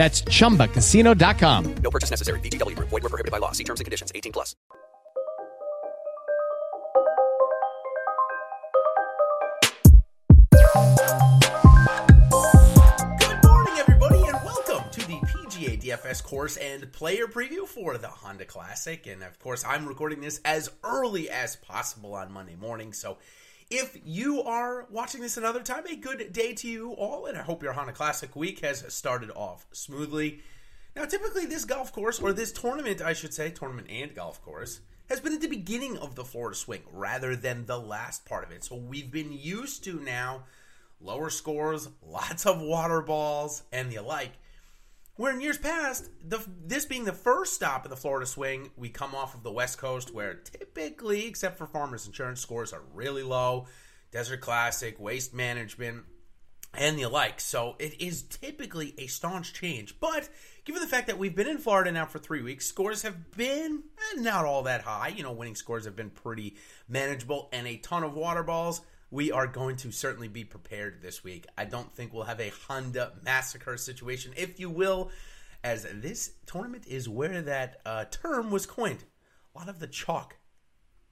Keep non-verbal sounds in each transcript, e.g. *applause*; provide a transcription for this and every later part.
That's chumbacasino.com. No purchase necessary. VGW Group. Void were prohibited by law. See terms and conditions. 18 plus. Good morning, everybody, and welcome to the PGA DFS course and player preview for the Honda Classic. And of course, I'm recording this as early as possible on Monday morning. So if you are watching this another time, a good day to you all, and I hope your Honda Classic week has started off smoothly. Now, typically, this golf course, or this tournament, I should say, tournament and golf course, has been at the beginning of the Florida swing rather than the last part of it. So we've been used to now lower scores, *laughs* lots of water balls, and the like. Where in years past, the, this being the first stop in the Florida swing, we come off of the West Coast where typically, except for Farmers Insurance, scores are really low. Desert Classic, Waste Management, and the like. So it is typically a staunch change. But given the fact that we've been in Florida now for three weeks, scores have been eh, not all that high. You know, winning scores have been pretty manageable and a ton of water balls. We are going to certainly be prepared this week. I don't think we'll have a Honda massacre situation, if you will, as this tournament is where that uh, term was coined. A lot of the chalk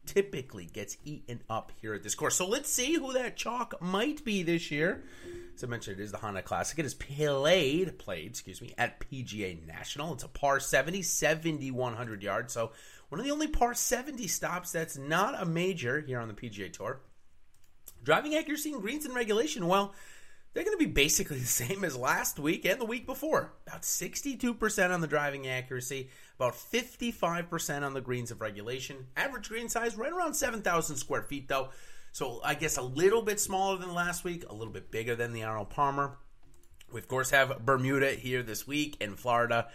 typically gets eaten up here at this course. So let's see who that chalk might be this year. As I mentioned, it is the Honda Classic. It is played, played, excuse me, at PGA National. It's a par 70, 7,100 yards. So one of the only par 70 stops that's not a major here on the PGA Tour. Driving accuracy and greens in regulation, well, they're going to be basically *laughs* the same as last week and the week before. About 62% on the driving accuracy, about 55% on the greens of regulation. Average green size right around 7,000 square feet, though. So I guess a little bit smaller than last week, a little bit bigger than the Arnold Palmer. We, of course, have Bermuda here this week in Florida.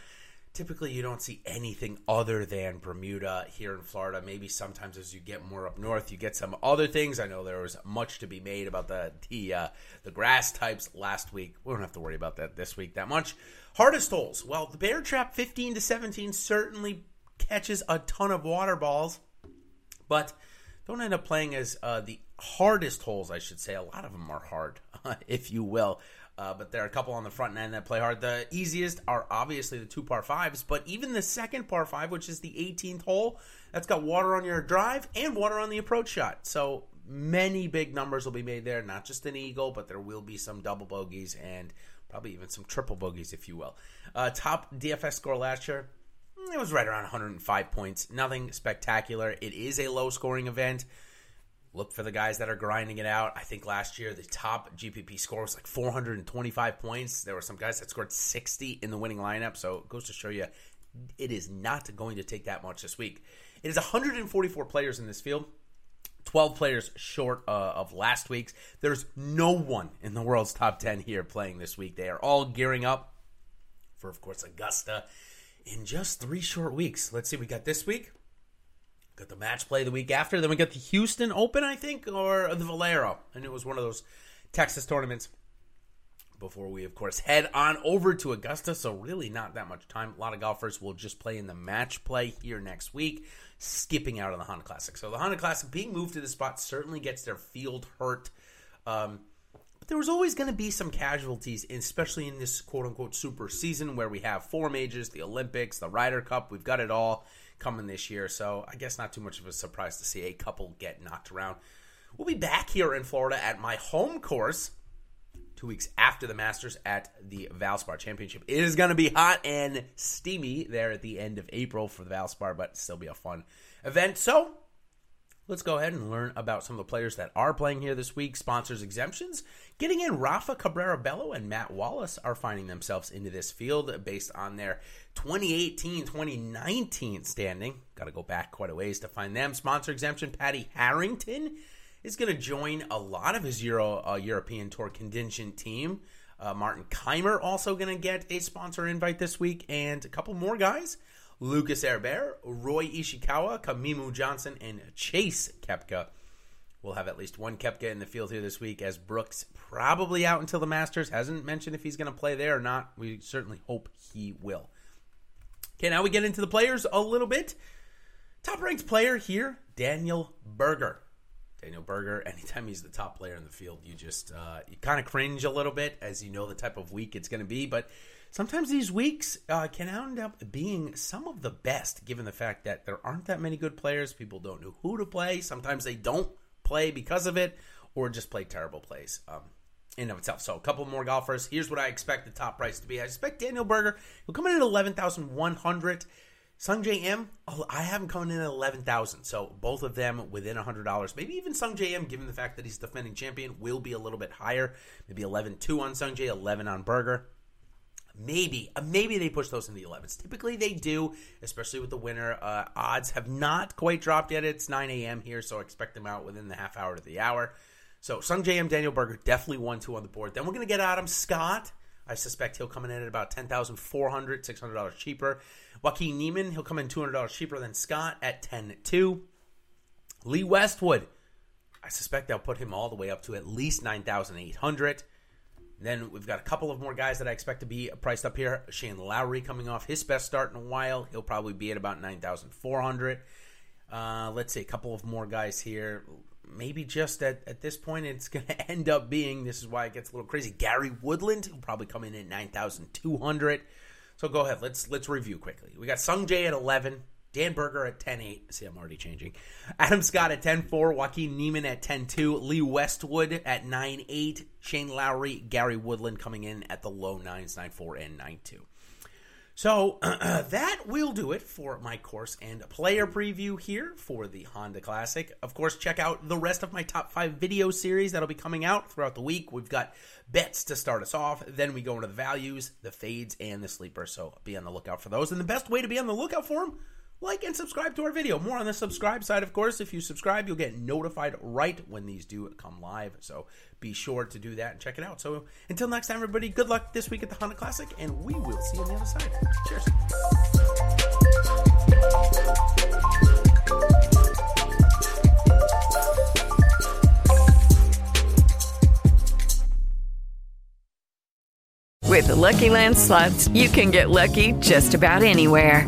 Typically, you don't see anything other than Bermuda here in Florida. Maybe sometimes as you get more up north, you get some other things. I know there was much to be made about the the, uh, the grass types last week. We don't have to worry about that this week that much. Hardest holes. Well, the Bear Trap 15 to 17 certainly catches a ton of water balls, but don't end up playing as uh, the hardest holes, I should say. A lot of them are hard, *laughs* if you will. Uh, but there are a couple on the front end that play hard. The easiest are obviously the two par fives, but even the second par five, which is the 18th hole, that's got water on your drive and water on the approach shot. So many big numbers will be made there. Not just an eagle, but there will be some double bogeys and probably even some triple bogeys, if you will. Uh, top DFS score last year, it was right around 105 points. Nothing spectacular. It is a low scoring event. Look for the guys that are grinding it out. I think last year the top GPP score was like 425 points. There were some guys that scored 60 in the winning lineup. So it goes to show you it is not going to take that much this week. It is 144 players in this field. 12 players short uh, of last week's. There's no one in the world's top 10 here playing this week. They are all gearing up for, of course, Augusta in just three short weeks. Let's see, we got this week. Got the match play the week after. Then we got the Houston Open, I think, or the Valero. And it was one of those Texas tournaments before we, of course, head on over to Augusta. So, really, not that much time. A lot of golfers will just play in the match play here next week, skipping out on the Honda Classic. So, the Honda Classic being moved to the spot certainly gets their field hurt. Um, but there was always going to be some casualties, especially in this quote unquote super season where we have four majors, the Olympics, the Ryder Cup. We've got it all coming this year. So I guess not too much of a surprise to see a couple get knocked around. We'll be back here in Florida at my home course two weeks after the Masters at the Valspar Championship. It is going to be hot and steamy there at the end of April for the Valspar, but still be a fun event. So let's go ahead and learn about some of the players that are playing here this week. Sponsors exemptions. Getting in Rafa Cabrera Bello and Matt Wallace are finding themselves into this field based on their 2018 2019 standing. Got to go back quite a ways to find them. Sponsor exemption Patty Harrington is going to join a lot of his Euro uh, European Tour contingent team. Uh, Martin Kaymer also going to get a sponsor invite this week, and a couple more guys. Lucas Herbert, Ryo Ishikawa, Kamaiu Johnson, and Chase Koepka. We'll have at least one Koepka in the field here this week, as Brooks probably out until the Masters. Hasn't mentioned if he's going to play there or not. We certainly hope he will. Okay, now we get into the players a little bit. Top ranked player here, Daniel Berger. Daniel Berger, anytime he's the top player in the field, you just uh, you kind of cringe a little bit as you know the type of week it's going to be. But sometimes these weeks uh, can end up being some of the best, given the fact that there aren't that many good players. People don't know who to play. Sometimes they don't play because of it, or just play terrible plays. Um, in of itself. So a couple more golfers. Here's what I expect the top price to be. I expect Daniel Berger will come in at eleven thousand one hundred. Sungjae Im, oh, I have him coming in at eleven thousand. So both of them within hundred dollars. Maybe even Sungjae Im, given the fact that he's defending champion, will be a little bit higher. Maybe 11-2 on Sungjae, eleven on Berger. Maybe, uh, maybe they push those in the 11s. Typically they do, especially with the winter. Uh, odds have not quite dropped yet. It's 9 a.m. here, so expect them out within the half hour to the hour. So Sungjae Im, Daniel Berger, definitely one two on the board. Then we're going to get Adam Scott. I suspect he'll come in at about ten thousand four hundred, six hundred dollars cheaper. Joaquin Niemann, he'll come in two hundred dollars cheaper than Scott at ten two. Lee Westwood, I suspect they'll put him all the way up to at least nine thousand eight hundred. Then we've got a couple of more guys that I expect to be priced up here. Shane Lowry coming off his best start in a while. He'll probably be at about 9,400. Uh, let's see, a couple of more guys here. Maybe just at, at this point, it's *laughs* going to end up being this is why it gets a little crazy. Gary Woodland, who'll probably come in at 9,200. So go ahead, let's let's review quickly. We got Sung Jae at 11, Dan Berger at 10.8. See, I'm already changing. Adam Scott at 10.4, Joaquin Niemann at 10.2, Lee Westwood at 9.8, Shane Lowry, Gary Woodland coming in at the low 9s, 9.4, and 9.2. So *clears throat* that will do it for my course and player preview here for the Honda Classic. Of course, check out the rest of my top five video series that'll be coming out throughout the week. We've got bets to start us off. Then we go into the values, the fades, and the sleepers. So be on the lookout for those. And the best way to be on the lookout for them like and subscribe to our video. More on the subscribe side, of course. If you subscribe, you'll get notified right when these do come live. So be sure to do that and check it out. So until next time, everybody, good luck this week at the Honda Classic, and we will see you on the other side. Cheers. With the Lucky Land slots, you can get lucky just about anywhere.